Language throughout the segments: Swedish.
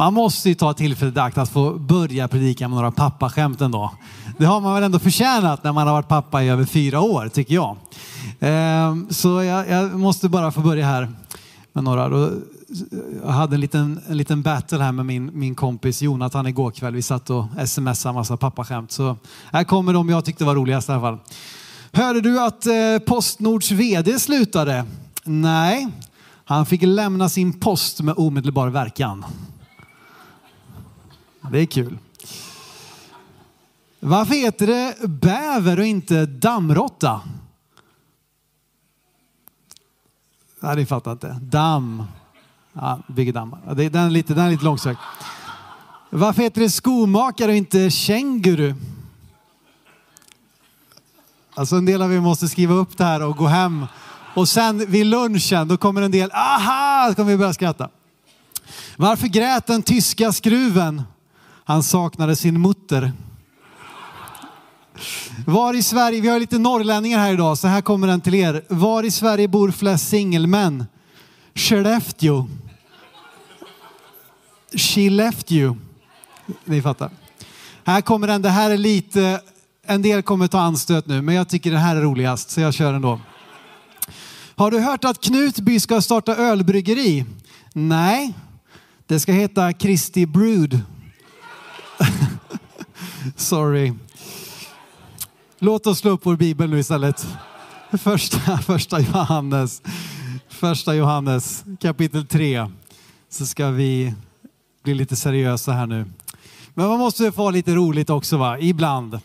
Man måste ju ta tillfället i akt att få börja predika med några pappaskämt ändå. Det har man väl ändå förtjänat när man har varit pappa i över fyra år, tycker jag. Ehm, så jag, jag måste bara få börja här med några. Jag hade en liten, en liten battle här med min, min kompis Jonathan igår kväll. Vi satt och smsade en massa pappaskämt. Så här kommer de jag tyckte var roligast i alla fall. Hörde du att eh, Postnords vd slutade? Nej, han fick lämna sin post med omedelbar verkan. Det är kul. Varför heter det bäver och inte dammråtta? Nej, ni fattar inte. Damm. Ja, bygger dammar. Den är lite, den är lite långsökt. Varför heter det skomakare och inte känguru? Alltså en del av er måste skriva upp det här och gå hem. Och sen vid lunchen, då kommer en del, aha, då kommer vi börja skratta. Varför grät den tyska skruven? Han saknade sin mutter. Var i Sverige, vi har lite norrlänningar här idag, så här kommer den till er. Var i Sverige bor flest singelmän? Skellefteå. She left you. Ni fattar. Här kommer den, det här är lite, en del kommer ta anstöt nu, men jag tycker det här är roligast, så jag kör ändå. Har du hört att Knutby ska starta ölbryggeri? Nej, det ska heta Kristi Brood. Sorry. Låt oss slå upp vår bibel nu istället. Första, första Johannes, första Johannes kapitel 3. Så ska vi bli lite seriösa här nu. Men man måste få ha lite roligt också va, ibland.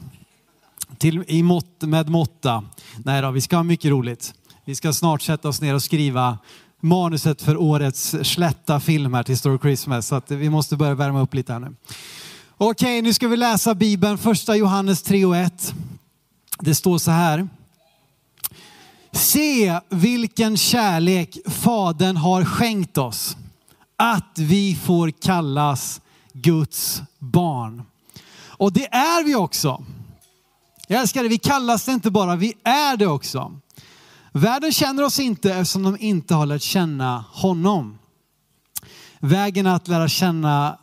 Till, i mått, med måtta. Nej då, vi ska ha mycket roligt. Vi ska snart sätta oss ner och skriva manuset för årets slätta film här till Story Christmas. Så att vi måste börja värma upp lite här nu. Okej, nu ska vi läsa Bibeln, första Johannes 3 och 1. Det står så här. Se vilken kärlek Fadern har skänkt oss. Att vi får kallas Guds barn. Och det är vi också. Jag älskar det, vi kallas det inte bara, vi är det också. Världen känner oss inte eftersom de inte har lärt känna honom. Vägen att lära känna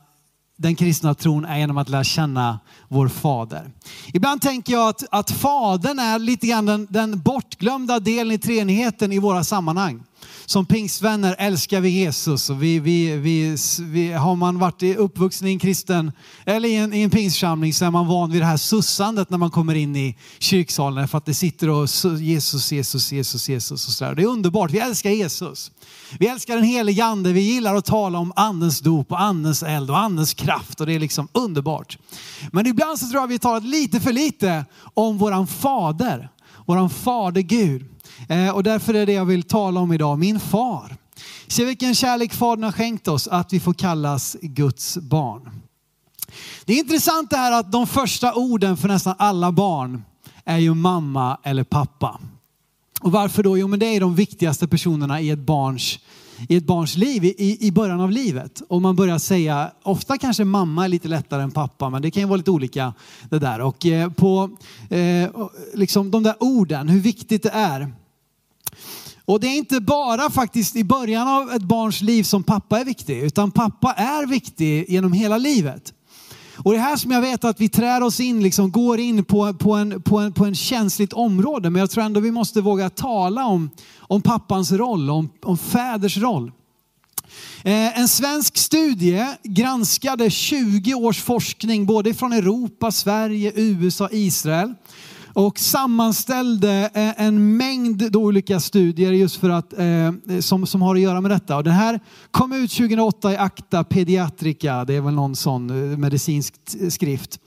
den kristna tron är genom att lära känna vår fader. Ibland tänker jag att, att fadern är lite grann den, den bortglömda delen i treenigheten i våra sammanhang. Som pingstvänner älskar vi Jesus och vi, vi, vi, vi, har man varit uppvuxen i en kristen eller i en, i en pingstförsamling så är man van vid det här sussandet när man kommer in i kyrksalen för att det sitter och Jesus, Jesus, Jesus, Jesus och sådär. Det är underbart, vi älskar Jesus. Vi älskar den helige ande, vi gillar att tala om andens dop och andens eld och andens kraft och det är liksom underbart. Men ibland så tror jag vi talat lite för lite om våran fader, våran fader Gud. Eh, och därför är det jag vill tala om idag, min far. Se vilken kärlek fadern har skänkt oss, att vi får kallas Guds barn. Det är intressant det här att de första orden för nästan alla barn är ju mamma eller pappa. Och varför då? Jo men det är de viktigaste personerna i ett barns, i ett barns liv, i, i början av livet. Och man börjar säga, ofta kanske mamma är lite lättare än pappa, men det kan ju vara lite olika det där. Och eh, på eh, liksom de där orden, hur viktigt det är. Och det är inte bara faktiskt i början av ett barns liv som pappa är viktig, utan pappa är viktig genom hela livet. Och det här som jag vet att vi trär oss in, liksom går in på, på, en, på, en, på en känsligt område. Men jag tror ändå vi måste våga tala om, om pappans roll, om, om fäders roll. Eh, en svensk studie granskade 20 års forskning både från Europa, Sverige, USA, Israel och sammanställde eh, en mängd olika studier just för att, eh, som, som har att göra med detta. Och den här kom ut 2008 i Acta Pediatrica, det är väl någon sån eh, medicinsk skrift.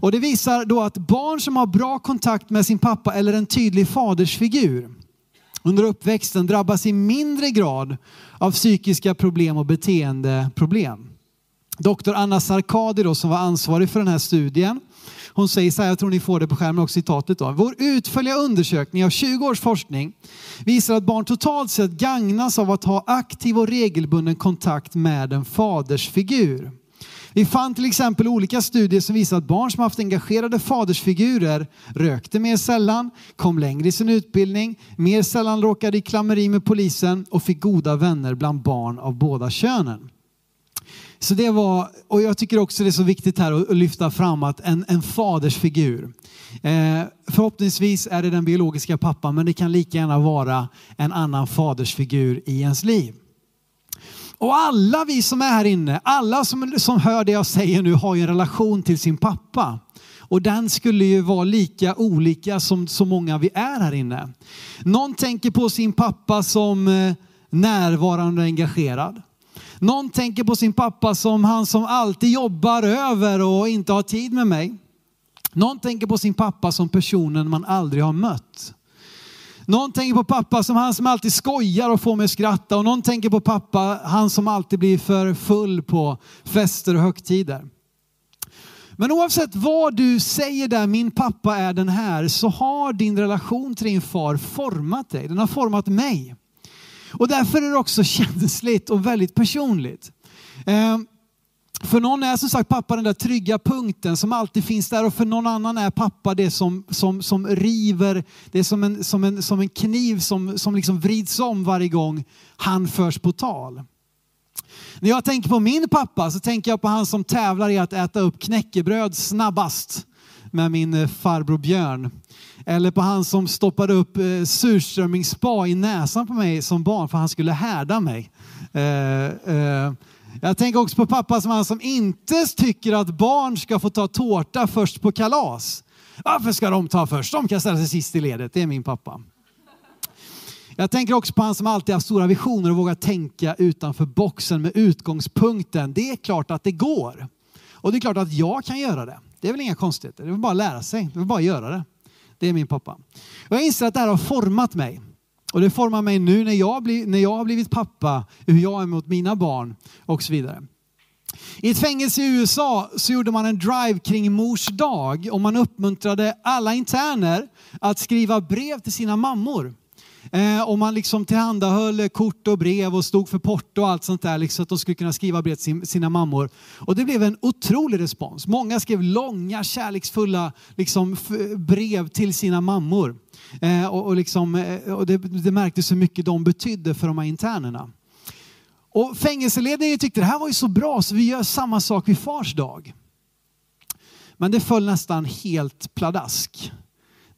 Och det visar då att barn som har bra kontakt med sin pappa eller en tydlig fadersfigur under uppväxten drabbas i mindre grad av psykiska problem och beteendeproblem. Doktor Anna Sarkadi då, som var ansvarig för den här studien hon säger så här, jag tror ni får det på skärmen också citatet då. Vår utförliga undersökning av 20 års forskning visar att barn totalt sett gagnas av att ha aktiv och regelbunden kontakt med en fadersfigur. Vi fann till exempel olika studier som visar att barn som haft engagerade fadersfigurer rökte mer sällan, kom längre i sin utbildning, mer sällan råkade i klammeri med polisen och fick goda vänner bland barn av båda könen så det var, och jag tycker också det är så viktigt här att lyfta fram att en, en fadersfigur. Eh, förhoppningsvis är det den biologiska pappan men det kan lika gärna vara en annan fadersfigur i ens liv. Och alla vi som är här inne, alla som, som hör det jag säger nu har ju en relation till sin pappa. Och den skulle ju vara lika olika som så många vi är här inne. Någon tänker på sin pappa som eh, närvarande och engagerad. Någon tänker på sin pappa som han som alltid jobbar över och inte har tid med mig. Någon tänker på sin pappa som personen man aldrig har mött. Någon tänker på pappa som han som alltid skojar och får mig att skratta. Och någon tänker på pappa, han som alltid blir för full på fester och högtider. Men oavsett vad du säger där, min pappa är den här, så har din relation till din far format dig. Den har format mig. Och därför är det också känsligt och väldigt personligt. Eh, för någon är som sagt pappa den där trygga punkten som alltid finns där och för någon annan är pappa det som, som, som river, det är som en, som en, som en kniv som, som liksom vrids om varje gång han förs på tal. När jag tänker på min pappa så tänker jag på han som tävlar i att äta upp knäckebröd snabbast med min eh, farbror Björn. Eller på han som stoppade upp surströmmingsspad surströmmingsspa i näsan på mig som barn för han skulle härda mig. Eh, jag tänker också på pappa som han som inte tycker att barn ska få ta tårta först på kalas. Varför ska de ta först? De kan ställa sig sist i ledet. Det är min pappa. Jag tänker också på han som alltid har stora visioner och vågar tänka utanför boxen med utgångspunkten. Det är klart att det går. Och det är klart att jag kan göra det. Det är väl inga konstigheter. Det är bara att lära sig. Det är bara att göra det. Det är min pappa. Och jag inser att det här har format mig. Och det formar mig nu när jag, blir, när jag har blivit pappa, hur jag är mot mina barn och så vidare. I ett fängelse i USA så gjorde man en drive kring mors dag och man uppmuntrade alla interner att skriva brev till sina mammor. Eh, och man liksom tillhandahöll kort och brev och stod för porto och allt sånt där, liksom, att de skulle kunna skriva brev till sina mammor. Och det blev en otrolig respons. Många skrev långa kärleksfulla liksom, brev till sina mammor. Eh, och, och, liksom, eh, och det, det märktes hur mycket de betydde för de här internerna. Och fängelseledningen tyckte det här var ju så bra så vi gör samma sak vid fars dag. Men det föll nästan helt pladask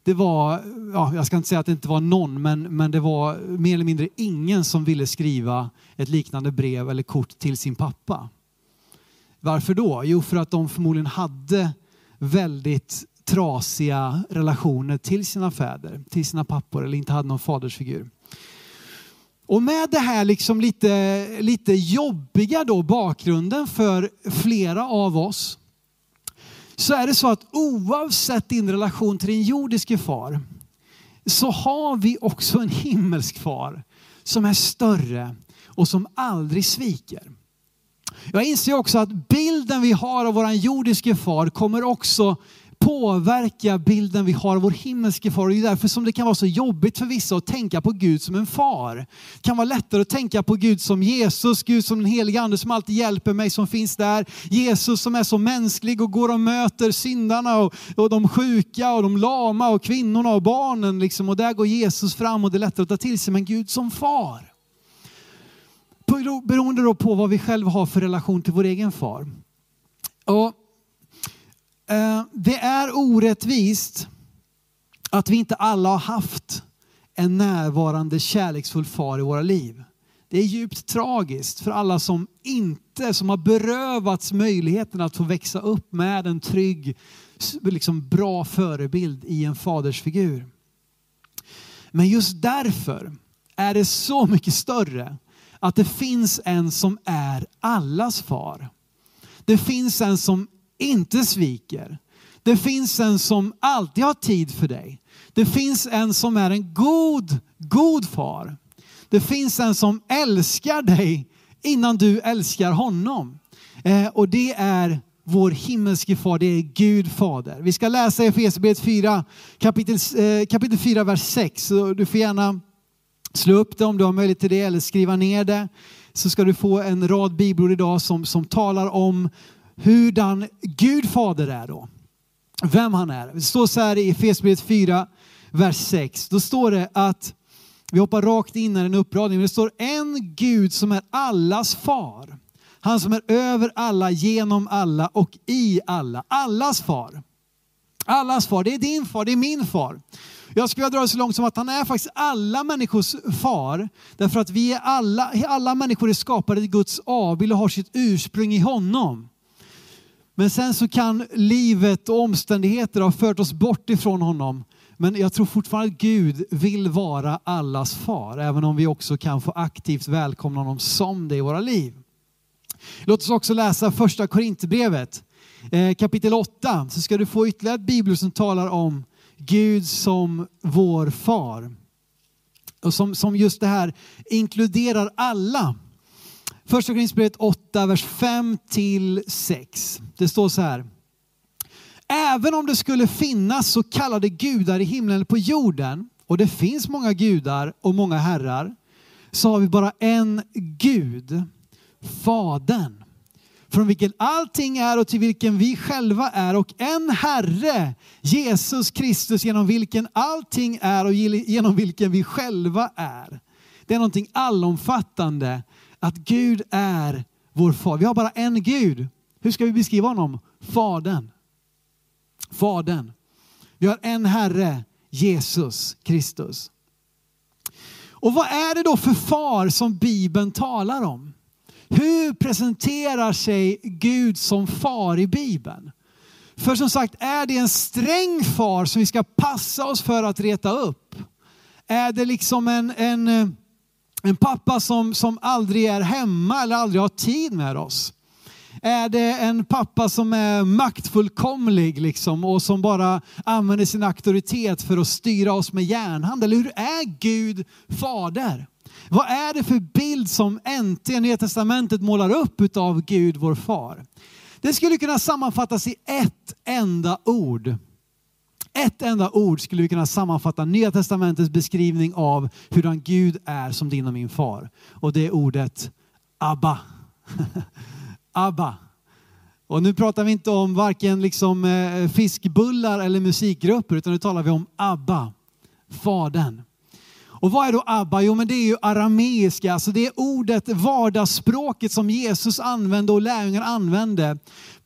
det var, ja, jag ska inte säga att det inte var någon, men, men det var mer eller mindre ingen som ville skriva ett liknande brev eller kort till sin pappa. Varför då? Jo, för att de förmodligen hade väldigt trasiga relationer till sina fäder, till sina pappor eller inte hade någon fadersfigur. Och med det här liksom lite, lite jobbiga då bakgrunden för flera av oss så är det så att oavsett din relation till din jordiske far så har vi också en himmelsk far som är större och som aldrig sviker. Jag inser också att bilden vi har av vår jordiske far kommer också påverka bilden vi har av vår himmelske far. Det är därför som det kan vara så jobbigt för vissa att tänka på Gud som en far. Det kan vara lättare att tänka på Gud som Jesus, Gud som den helige ande som alltid hjälper mig, som finns där. Jesus som är så mänsklig och går och möter syndarna och, och de sjuka och de lama och kvinnorna och barnen. Liksom. Och där går Jesus fram och det är lättare att ta till sig. Men Gud som far. Beroende då på vad vi själva har för relation till vår egen far. Och Eh, det är orättvist att vi inte alla har haft en närvarande kärleksfull far i våra liv. Det är djupt tragiskt för alla som inte, som har berövats möjligheten att få växa upp med en trygg, liksom bra förebild i en fadersfigur. Men just därför är det så mycket större att det finns en som är allas far. Det finns en som inte sviker. Det finns en som alltid har tid för dig. Det finns en som är en god, god far. Det finns en som älskar dig innan du älskar honom. Eh, och det är vår himmelske far, det är Gud fader. Vi ska läsa Efesierbrevet 4, kapitel, eh, kapitel 4, vers 6. Så du får gärna slå upp det om du har möjlighet till det eller skriva ner det. Så ska du få en rad bibelord idag som, som talar om hurdan Gud fader är då. Vem han är. Det står så här i Efesierbrevet 4, vers 6. Då står det att, vi hoppar rakt in i en uppradning, det står en Gud som är allas far. Han som är över alla, genom alla och i alla. Allas far. Allas far, det är din far, det är min far. Jag skulle vilja dra det så långt som att han är faktiskt alla människors far. Därför att vi är alla, alla människor är skapade i Guds avbild och har sitt ursprung i honom. Men sen så kan livet och omständigheter ha fört oss bort ifrån honom. Men jag tror fortfarande att Gud vill vara allas far, även om vi också kan få aktivt välkomna honom som det i våra liv. Låt oss också läsa första Korinthierbrevet eh, kapitel 8 så ska du få ytterligare ett bibel som talar om Gud som vår far. Och som, som just det här inkluderar alla. Första Korinthierbrevet 8, vers 5 till 6. Det står så här. Även om det skulle finnas så kallade gudar i himlen eller på jorden, och det finns många gudar och många herrar, så har vi bara en Gud, Fadern, från vilken allting är och till vilken vi själva är och en Herre, Jesus Kristus, genom vilken allting är och genom vilken vi själva är. Det är någonting allomfattande att Gud är vår far. Vi har bara en Gud. Hur ska vi beskriva honom? Fadern. Fadern. Vi har en Herre, Jesus Kristus. Och vad är det då för far som Bibeln talar om? Hur presenterar sig Gud som far i Bibeln? För som sagt, är det en sträng far som vi ska passa oss för att reta upp? Är det liksom en, en, eh, en pappa som, som aldrig är hemma eller aldrig har tid med oss? Är det en pappa som är maktfullkomlig liksom, och som bara använder sin auktoritet för att styra oss med järnhand? Eller hur är Gud fader? Vad är det för bild som NT, Nya Testamentet, målar upp av Gud, vår far? Det skulle kunna sammanfattas i ett enda ord. Ett enda ord skulle vi kunna sammanfatta Nya Testamentets beskrivning av hurdan Gud är som din och min far. Och det är ordet Abba. Abba. Och nu pratar vi inte om varken liksom eh, fiskbullar eller musikgrupper utan nu talar vi om Abba, Fadern. Och vad är då Abba? Jo men det är ju arameiska, alltså det är ordet, vardagsspråket som Jesus använde och lärjungarna använde.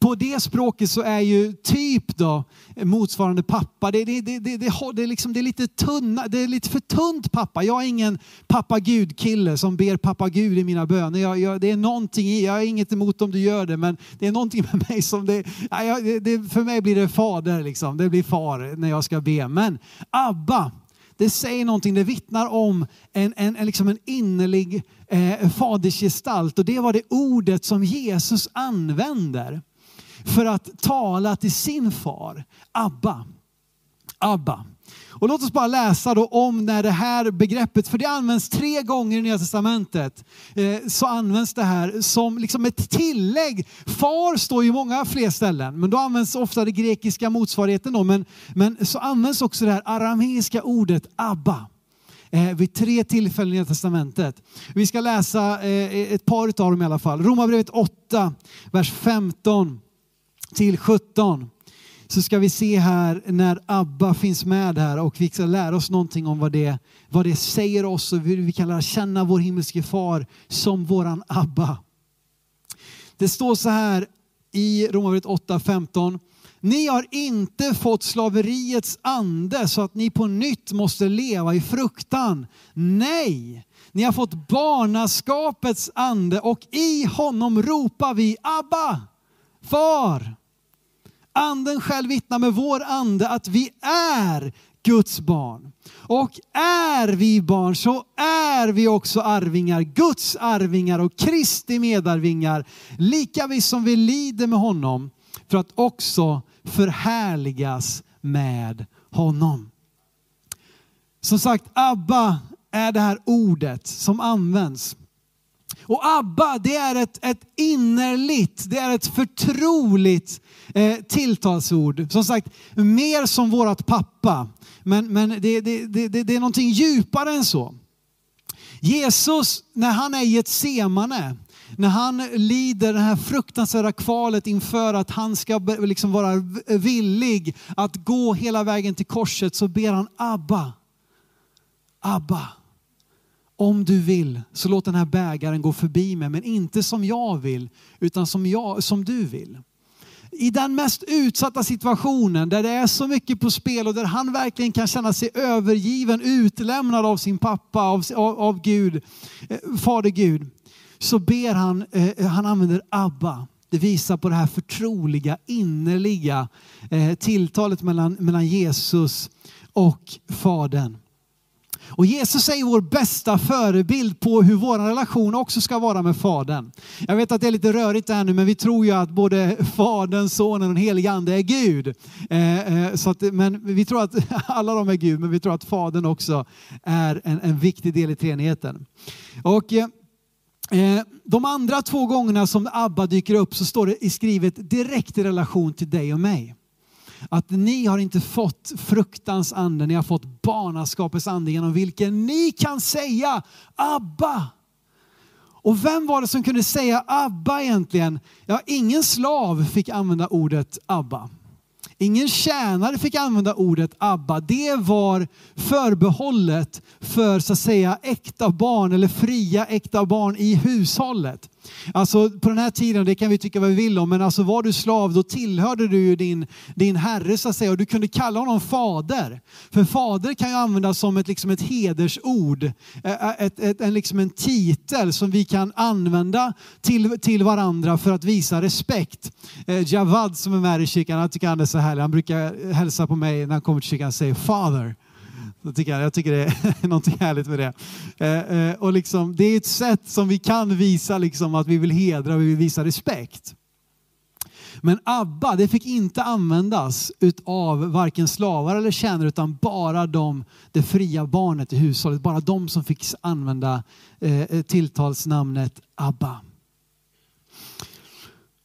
På det språket så är ju typ då motsvarande pappa, det, det, det, det, det, är liksom, det, är lite tunna, det är lite för tunt pappa. Jag är ingen pappa Gud-kille som ber pappa Gud i mina böner. Jag, jag, det är någonting i, jag har inget emot om du gör det, men det är någonting med mig som det, det, det för mig blir det fader liksom. Det blir far när jag ska be. Men Abba, det säger någonting, det vittnar om en, en, en, liksom en innerlig eh, fadersgestalt. Och det var det ordet som Jesus använder för att tala till sin far, Abba. Abba. Och låt oss bara läsa då om när det här begreppet, för det används tre gånger i Nya Testamentet, eh, så används det här som liksom ett tillägg. Far står ju många fler ställen, men då används ofta det grekiska motsvarigheten då, men, men så används också det här arameiska ordet Abba eh, vid tre tillfällen i Nya Testamentet. Vi ska läsa eh, ett par av dem i alla fall. Romarbrevet 8, vers 15 till 17 så ska vi se här när Abba finns med här och vi ska lära oss någonting om vad det, vad det säger oss och hur vi kan lära känna vår himmelske far som våran Abba. Det står så här i Romarbrevet 8.15. Ni har inte fått slaveriets ande så att ni på nytt måste leva i fruktan. Nej, ni har fått barnaskapets ande och i honom ropar vi Abba, far. Anden själv vittnar med vår ande att vi är Guds barn. Och är vi barn så är vi också arvingar, Guds arvingar och Kristi medarvingar. Lika vi som vi lider med honom för att också förhärligas med honom. Som sagt, Abba är det här ordet som används och Abba, det är ett, ett innerligt, det är ett förtroligt eh, tilltalsord. Som sagt, mer som vårat pappa. Men, men det, det, det, det är någonting djupare än så. Jesus, när han är i ett semane, när han lider det här fruktansvärda kvalet inför att han ska liksom vara villig att gå hela vägen till korset så ber han Abba. Abba om du vill så låt den här bägaren gå förbi mig, men inte som jag vill, utan som, jag, som du vill. I den mest utsatta situationen där det är så mycket på spel och där han verkligen kan känna sig övergiven, utlämnad av sin pappa, av, av, av Gud, eh, Fader Gud, så ber han, eh, han använder Abba. Det visar på det här förtroliga, innerliga eh, tilltalet mellan, mellan Jesus och Fadern. Och Jesus är vår bästa förebild på hur vår relation också ska vara med Fadern. Jag vet att det är lite rörigt här nu, men vi tror ju att både Fadern, Sonen och den helige Ande är Gud. Eh, eh, så att, men vi tror att alla de är Gud, men vi tror att Fadern också är en, en viktig del i treenigheten. Och eh, eh de andra två gångerna som Abba dyker upp så står det skrivet direkt i relation till dig och mig. Att ni har inte fått fruktans ande, ni har fått barnaskapets ande genom vilken ni kan säga Abba. Och vem var det som kunde säga Abba egentligen? Ja, ingen slav fick använda ordet Abba. Ingen tjänare fick använda ordet Abba. Det var förbehållet för så att säga äkta barn eller fria äkta barn i hushållet. Alltså på den här tiden, det kan vi tycka vad vi vill om, men alltså var du slav då tillhörde du ju din, din herre så att säga och du kunde kalla honom fader. För fader kan ju användas som ett, liksom ett hedersord, ett, ett, en, liksom en titel som vi kan använda till, till varandra för att visa respekt. Eh, Javad som är med i kyrkan, han tycker han är så härlig. Han brukar hälsa på mig när han kommer till kyrkan och säger Father. Jag tycker, jag tycker det är någonting härligt med det. Eh, eh, och liksom, det är ett sätt som vi kan visa liksom, att vi vill hedra och vi vill visa respekt. Men Abba, det fick inte användas av varken slavar eller tjänare utan bara de, det fria barnet i hushållet. Bara de som fick använda eh, eh tilltalsnamnet Abba.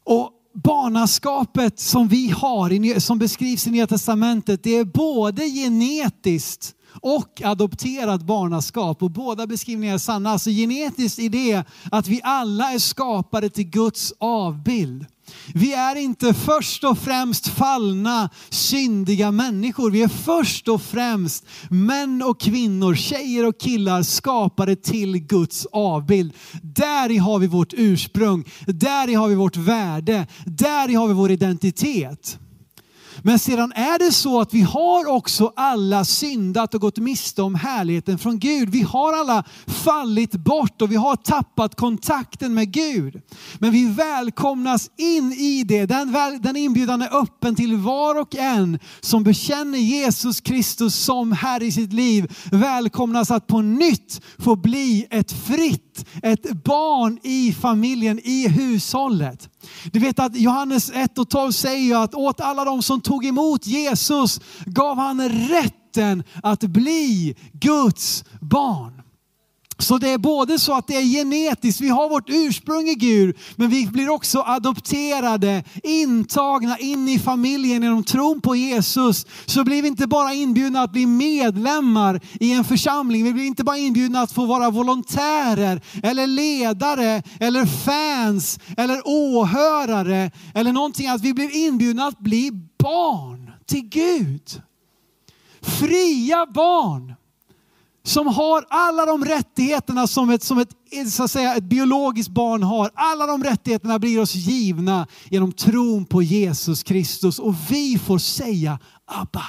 Och barnaskapet som vi har, som beskrivs i Nya Testamentet, det är både genetiskt och adopterat barnaskap. Och båda beskrivningar är sanna. Alltså genetiskt är det att vi alla är skapade till Guds avbild. Vi är inte först och främst fallna, syndiga människor. Vi är först och främst män och kvinnor, tjejer och killar skapade till Guds avbild. Där har vi vårt ursprung, där har vi vårt värde, där har vi vår identitet. Men sedan är det så att vi har också alla syndat och gått miste om härligheten från Gud. Vi har alla fallit bort och vi har tappat kontakten med Gud. Men vi välkomnas in i det. Den, den inbjudan är öppen till var och en som bekänner Jesus Kristus som Herre i sitt liv. Välkomnas att på nytt få bli ett fritt, ett barn i familjen, i hushållet. Du vet att Johannes 1 och 12 säger att åt alla de som tog emot Jesus gav han rätten att bli Guds barn. Så det är både så att det är genetiskt, vi har vårt ursprung i Gud, men vi blir också adopterade, intagna in i familjen genom tron på Jesus. Så blir vi inte bara inbjudna att bli medlemmar i en församling, vi blir inte bara inbjudna att få vara volontärer eller ledare eller fans eller åhörare eller någonting, att vi blir inbjudna att bli barn till Gud. Fria barn som har alla de rättigheterna som ett, som ett, så att säga, ett biologiskt barn har. Alla de rättigheterna blir oss givna genom tron på Jesus Kristus och vi får säga Abba.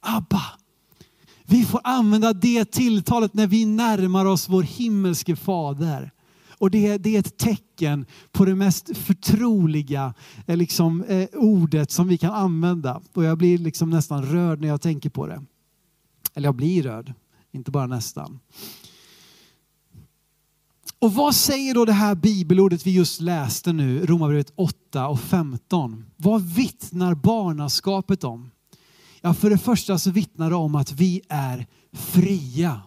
Abba. Vi får använda det tilltalet när vi närmar oss vår himmelske fader. Och det, det är ett tecken på det mest förtroliga eh, liksom, eh, ordet som vi kan använda. Och jag blir liksom nästan rörd när jag tänker på det. Eller jag blir rörd inte bara nästan. Och vad säger då det här bibelordet vi just läste nu, Romarbrevet 8 och 15? Vad vittnar barnaskapet om? Ja, för det första så vittnar det om att vi är fria.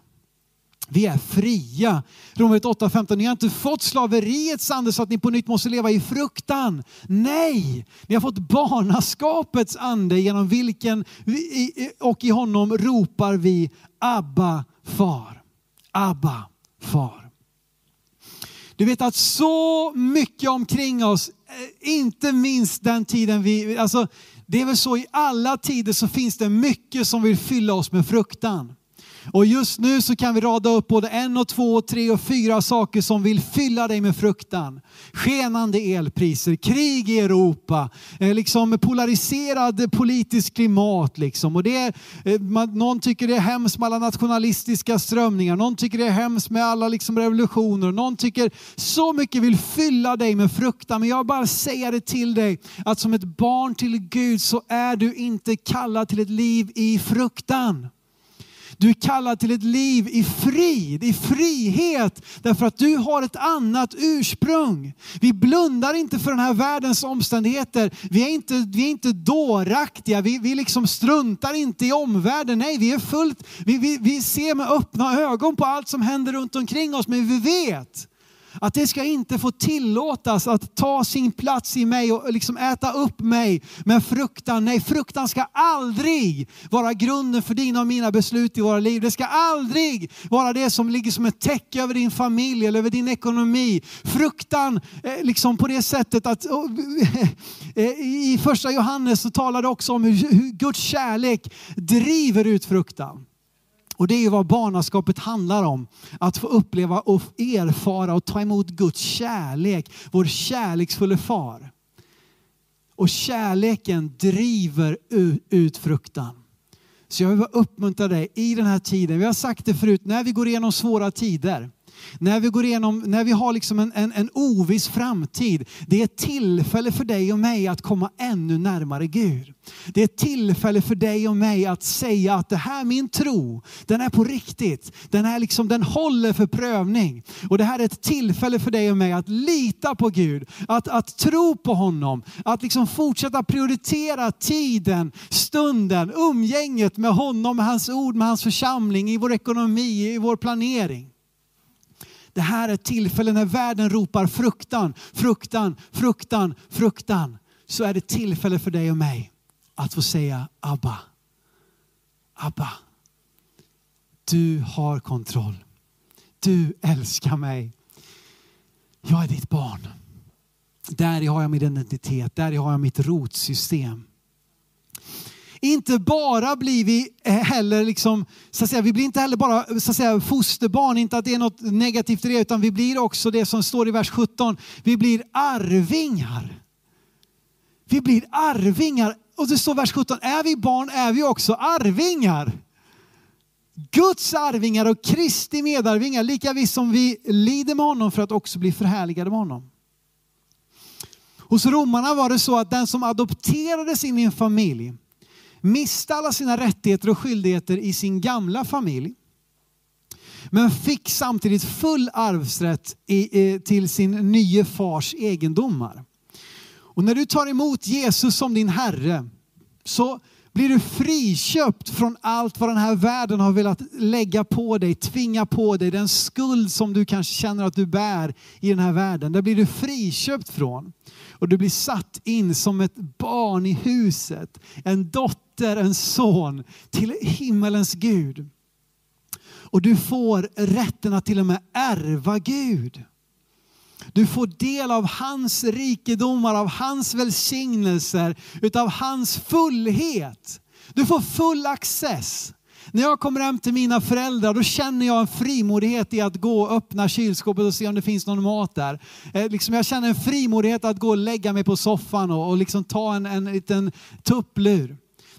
Vi är fria. Romarbrevet 8 15. Ni har inte fått slaveriets ande så att ni på nytt måste leva i fruktan. Nej, ni har fått barnaskapets ande genom vilken vi, och i honom ropar vi Abba far. Abba far. Du vet att så mycket omkring oss, eh, inte minst den tiden vi, alltså det är väl så i alla tider så finns det mycket som vill fylla oss med fruktan. Och just nu så kan vi rada upp både en och två och tre och fyra saker som vill fylla dig med fruktan. Skenande elpriser, krig i Europa, eh, liksom polariserad politiskt klimat. Liksom. Och det är, eh, någon tycker det är hemskt med alla nationalistiska strömningar, någon tycker det är hemskt med alla liksom revolutioner, någon tycker så mycket vill fylla dig med fruktan. Men jag bara säger det till dig att som ett barn till Gud så är du inte kallad till ett liv i fruktan. Du är kallad till ett liv i frid, i frihet, därför att du har ett annat ursprung. Vi blundar inte för den här världens omständigheter. Vi är inte, vi är inte dåraktiga, vi, vi liksom struntar inte i omvärlden. Nej, vi är fullt, vi, vi, vi ser med öppna ögon på allt som händer runt omkring oss, men vi vet att det ska inte få tillåtas att ta sin plats i mig och liksom äta upp mig med fruktan. Nej, fruktan ska aldrig vara grunden för dina och mina beslut i våra liv. Det ska aldrig vara det som ligger som ett täcke över din familj eller över din ekonomi. Fruktan eh, liksom på det sättet att eh, i första Johannes så talar det också om hur Guds kärlek driver ut fruktan. Och det är vad barnaskapet handlar om. Att få uppleva och erfara och ta emot Guds kärlek. Vår kärleksfulla far. Och kärleken driver ut fruktan. Så jag vill uppmuntra dig i den här tiden. Vi har sagt det förut, när vi går igenom svåra tider när vi går igenom, när vi har liksom en, en, en oviss framtid, det är ett tillfälle för dig och mig att komma ännu närmare Gud. Det är ett tillfälle för dig och mig att säga att det här min tro, den är på riktigt. Den, är liksom, den håller för prövning. Och det här är ett tillfälle för dig och mig att lita på Gud, att, att tro på honom, att liksom fortsätta prioritera tiden, stunden, umgänget med honom, med hans ord, med hans församling, i vår ekonomi, i vår planering. Det här är ett tillfälle när världen ropar fruktan, fruktan, fruktan, fruktan. Så är det tillfälle för dig och mig att få säga Abba. Abba. Du har kontroll. Du älskar mig. Jag är ditt barn. Där har jag min identitet, där har jag mitt rotsystem. Inte bara blir vi eh, heller liksom, så att säga, vi blir inte heller bara så att säga, fosterbarn, inte att det är något negativt i det, utan vi blir också det som står i vers 17, vi blir arvingar. Vi blir arvingar. Och det står vers 17, är vi barn är vi också arvingar. Guds arvingar och Kristi medarvingar, lika visst som vi lider med honom för att också bli förhärligade med honom. Hos romarna var det så att den som adopterades in i en familj, miste alla sina rättigheter och skyldigheter i sin gamla familj. Men fick samtidigt full arvsrätt i, eh, till sin nye fars egendomar. Och när du tar emot Jesus som din Herre så blir du friköpt från allt vad den här världen har velat lägga på dig, tvinga på dig, den skuld som du kanske känner att du bär i den här världen. Där blir du friköpt från. Och du blir satt in som ett barn i huset, en dotter, en son till himmelens Gud. Och du får rätten att till och med ärva Gud. Du får del av hans rikedomar, av hans välsignelser, utav hans fullhet. Du får full access. När jag kommer hem till mina föräldrar då känner jag en frimodighet i att gå och öppna kylskåpet och se om det finns någon mat där. Eh, liksom jag känner en frimodighet att gå och lägga mig på soffan och, och liksom ta en, en liten tupplur.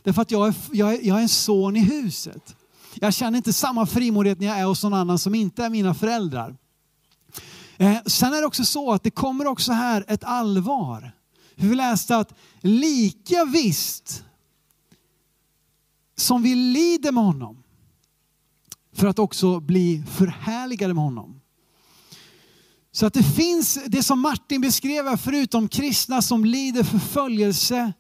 Därför att jag är, jag, är, jag är en son i huset. Jag känner inte samma frimodighet när jag är hos någon annan som inte är mina föräldrar. Eh, sen är det också så att det kommer också här ett allvar. Vi läste att lika visst som vi lider med honom för att också bli förhärligade med honom. Så att det finns det som Martin beskrev förut om kristna som lider förföljelse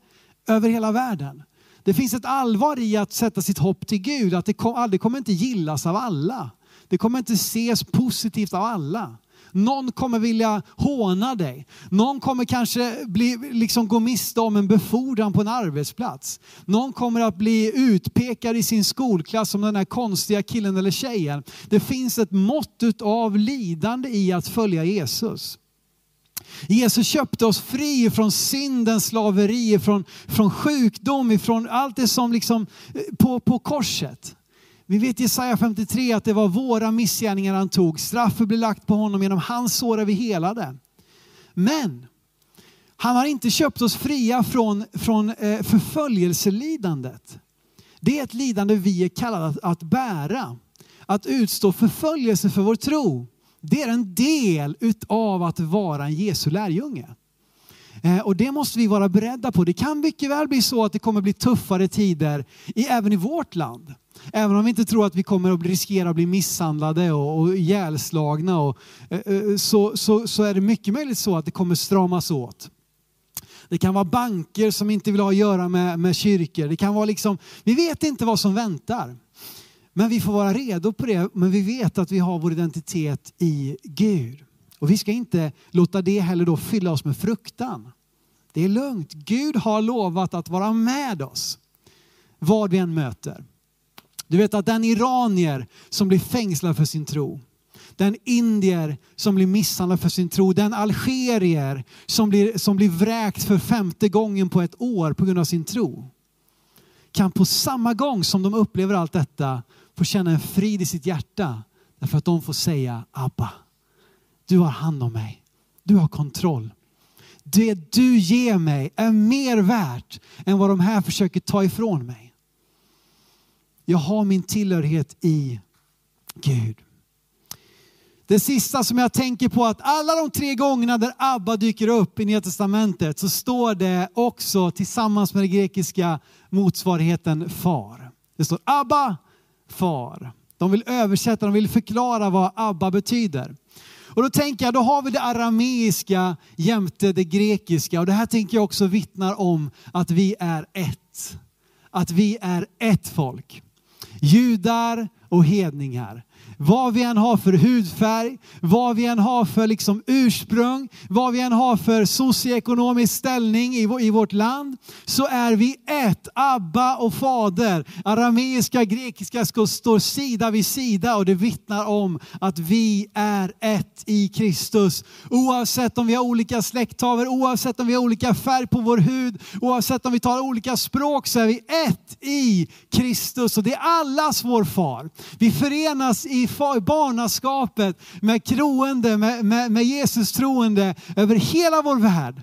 över hela världen. Det finns ett allvar i att sätta sitt hopp till Gud, att det, kom, det kommer inte gillas av alla. Det kommer inte ses positivt av alla. Någon kommer vilja håna dig. Någon kommer kanske bli, liksom gå miste om en befordran på en arbetsplats. Någon kommer att bli utpekad i sin skolklass som den här konstiga killen eller tjejen. Det finns ett mått av lidande i att följa Jesus. Jesus köpte oss fri från syndens slaveri, från, från sjukdom, från allt det som liksom eh, på, på korset. Vi vet i Jesaja 53 att det var våra missgärningar han tog. Straffet blev lagt på honom, genom hans sår är vi helade. Men han har inte köpt oss fria från, från eh, förföljelselidandet. Det är ett lidande vi är kallade att, att bära. Att utstå förföljelse för vår tro. Det är en del utav att vara en Jesu lärjunge. Eh, och det måste vi vara beredda på. Det kan mycket väl bli så att det kommer bli tuffare tider i, även i vårt land. Även om vi inte tror att vi kommer att riskera att bli misshandlade och, och ihjälslagna och, eh, eh, så, så, så är det mycket möjligt så att det kommer stramas åt. Det kan vara banker som inte vill ha att göra med, med kyrkor. Det kan vara liksom, vi vet inte vad som väntar. Men vi får vara redo på det. Men vi vet att vi har vår identitet i Gud. Och vi ska inte låta det heller då fylla oss med fruktan. Det är lugnt. Gud har lovat att vara med oss vad vi än möter. Du vet att den iranier som blir fängslad för sin tro, den indier som blir misshandlad för sin tro, den algerier som blir, som blir vräkt för femte gången på ett år på grund av sin tro, kan på samma gång som de upplever allt detta får känna en frid i sitt hjärta. Därför att de får säga Abba, du har hand om mig. Du har kontroll. Det du ger mig är mer värt än vad de här försöker ta ifrån mig. Jag har min tillhörighet i Gud. Det sista som jag tänker på att alla de tre gångerna där Abba dyker upp i Nya Testamentet så står det också tillsammans med den grekiska motsvarigheten far. Det står Abba, far. De vill översätta, de vill förklara vad Abba betyder. Och då tänker jag, då har vi det arameiska jämte det grekiska. Och det här tänker jag också vittnar om att vi är ett. Att vi är ett folk. Judar och hedningar. Vad vi än har för hudfärg, vad vi än har för liksom ursprung, vad vi än har för socioekonomisk ställning i, vårt land, så är vi ett. Abba och fader. Arameiska, grekiska står sida vid sida och det vittnar om att vi är ett i Kristus. Oavsett om vi har olika släkthaver, oavsett om vi har olika färg på vår hud, oavsett om vi talar olika språk så är vi ett i Kristus och det är allas vår far. Vi förenas i barnaskapet med troende, med, med, med Jesus troende över hela vår värld.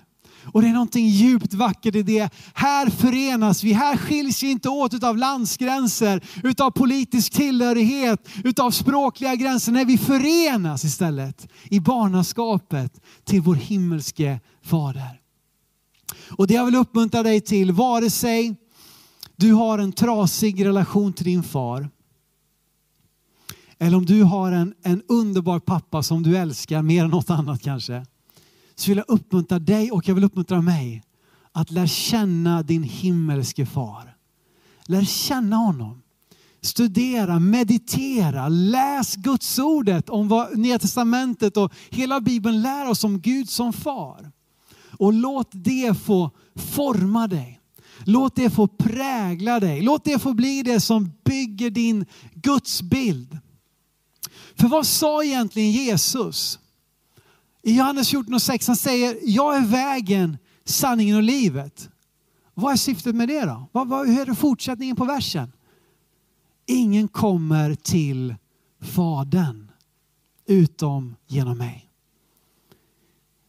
Och det är någonting djupt vackert i det. Här förenas vi. Här skiljs vi inte åt av landsgränser, utav politisk tillhörighet, utav språkliga gränser. Nej, vi förenas istället i barnaskapet till vår himmelske Fader. Och det jag vill uppmuntra dig till, vare sig du har en trasig relation till din far, eller om du har en, en underbar pappa som du älskar mer än något annat kanske. Så vill jag uppmuntra dig och jag vill uppmuntra mig att lära känna din himmelske far. Lär känna honom. Studera, meditera, läs Guds ordet om vad Nya Testamentet och hela Bibeln lär oss om Gud som far. Och låt det få forma dig. Låt det få prägla dig. Låt det få bli det som bygger din gudsbild. För vad sa egentligen Jesus? I Johannes 14 och 6 han säger, jag är vägen, sanningen och livet. Vad är syftet med det då? Vad, vad, hur är det fortsättningen på versen? Ingen kommer till Fadern utom genom mig.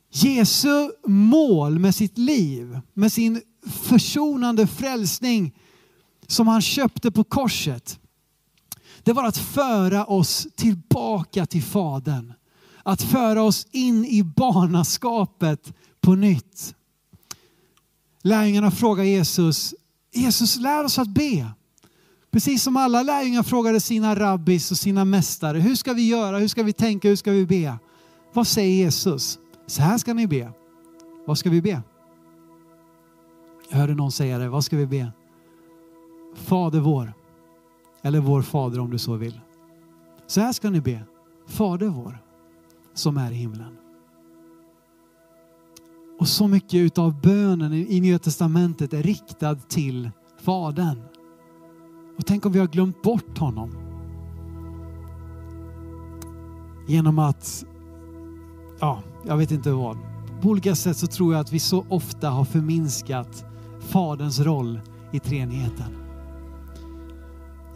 Jesu mål med sitt liv, med sin försonande frälsning som han köpte på korset det var att föra oss tillbaka till Fadern. Att föra oss in i barnaskapet på nytt. Lärjungarna frågar Jesus, Jesus lär oss att be. Precis som alla lärjungar frågade sina rabbis och sina mästare, hur ska vi göra, hur ska vi tänka, hur ska vi be? Vad säger Jesus? Så här ska ni be. Vad ska vi be? Jag hörde någon säga det, vad ska vi be? Fader vår eller vår Fader om du så vill. Så här ska ni be. Fader vår som är i himlen. Och så mycket av bönen i Nya Testamentet är riktad till Fadern. Och tänk om vi har glömt bort honom. Genom att, ja, jag vet inte vad. På olika sätt så tror jag att vi så ofta har förminskat Faderns roll i treenigheten.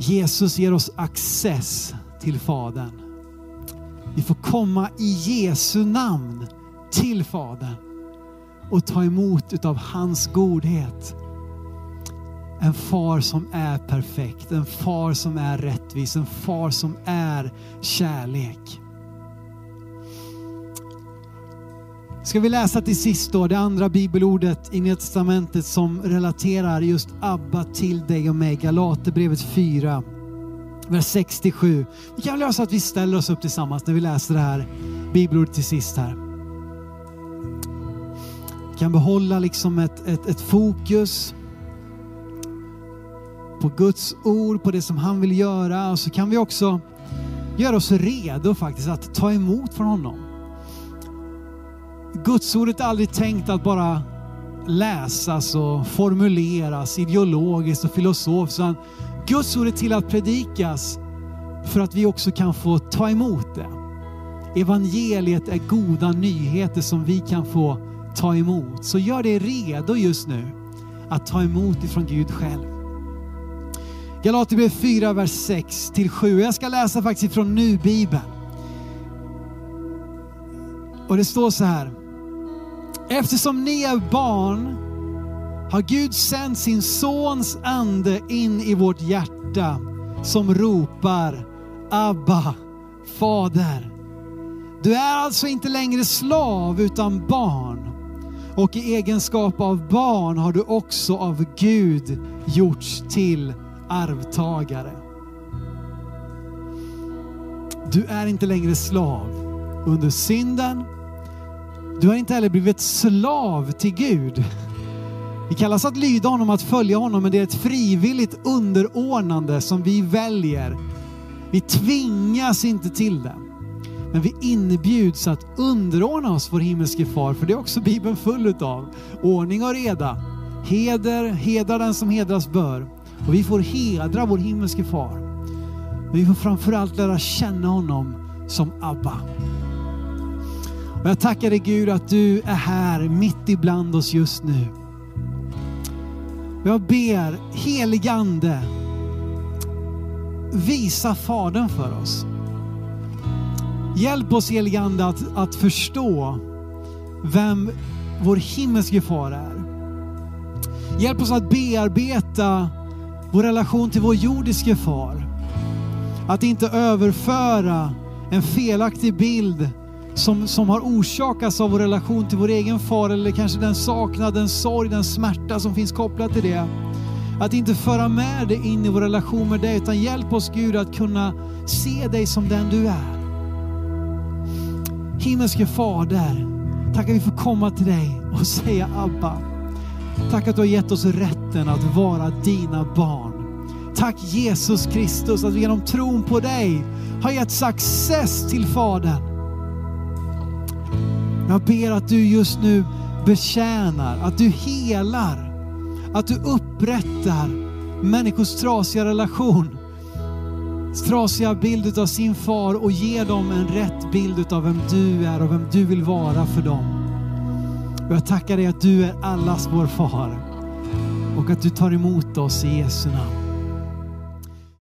Jesus ger oss access till Fadern. Vi får komma i Jesu namn till Fadern och ta emot utav hans godhet. En far som är perfekt, en far som är rättvis, en far som är kärlek. Ska vi läsa till sist då det andra bibelordet i Nya Testamentet som relaterar just Abba till dig och mig. Galaterbrevet 4, vers 67. Vi kan lösa att vi ställer oss upp tillsammans när vi läser det här bibelordet till sist här. Vi kan behålla liksom ett, ett, ett fokus på Guds ord, på det som han vill göra och så kan vi också göra oss redo faktiskt att ta emot från honom. Gudsordet är aldrig tänkt att bara läsas och formuleras ideologiskt och filosofiskt. Utan Guds ord är till att predikas för att vi också kan få ta emot det. Evangeliet är goda nyheter som vi kan få ta emot. Så gör dig redo just nu att ta emot ifrån Gud själv. Galaterbrevet 4, vers 6 till 7. Jag ska läsa faktiskt från Nu-bibeln. Och det står så här. Eftersom ni är barn har Gud sänt sin sons ande in i vårt hjärta som ropar Abba, Fader. Du är alltså inte längre slav utan barn. Och i egenskap av barn har du också av Gud gjorts till arvtagare. Du är inte längre slav under synden. Du har inte heller blivit slav till Gud. Vi kallas att lyda honom, att följa honom, men det är ett frivilligt underordnande som vi väljer. Vi tvingas inte till det. Men vi inbjuds att underordna oss vår himmelske far, för det är också Bibeln full utav. Ordning och reda. Heder, hedra den som hedras bör. Och vi får hedra vår himmelske far. Men vi får framförallt lära känna honom som Abba. Och jag tackar dig Gud att du är här mitt ibland oss just nu. Jag ber heligande visa Fadern för oss. Hjälp oss heligande att, att förstå vem vår himmelske far är. Hjälp oss att bearbeta vår relation till vår jordiske far. Att inte överföra en felaktig bild som, som har orsakats av vår relation till vår egen far eller kanske den saknad, den sorg, den smärta som finns kopplat till det. Att inte föra med det in i vår relation med dig utan hjälp oss Gud att kunna se dig som den du är. Himmelske Fader, tack att vi får komma till dig och säga Abba. Tack att du har gett oss rätten att vara dina barn. Tack Jesus Kristus att vi genom tron på dig har getts access till Fadern. Jag ber att du just nu betjänar, att du helar, att du upprättar människors trasiga relation, trasiga bild av sin far och ger dem en rätt bild av vem du är och vem du vill vara för dem. Och jag tackar dig att du är allas vår far och att du tar emot oss i Jesu namn.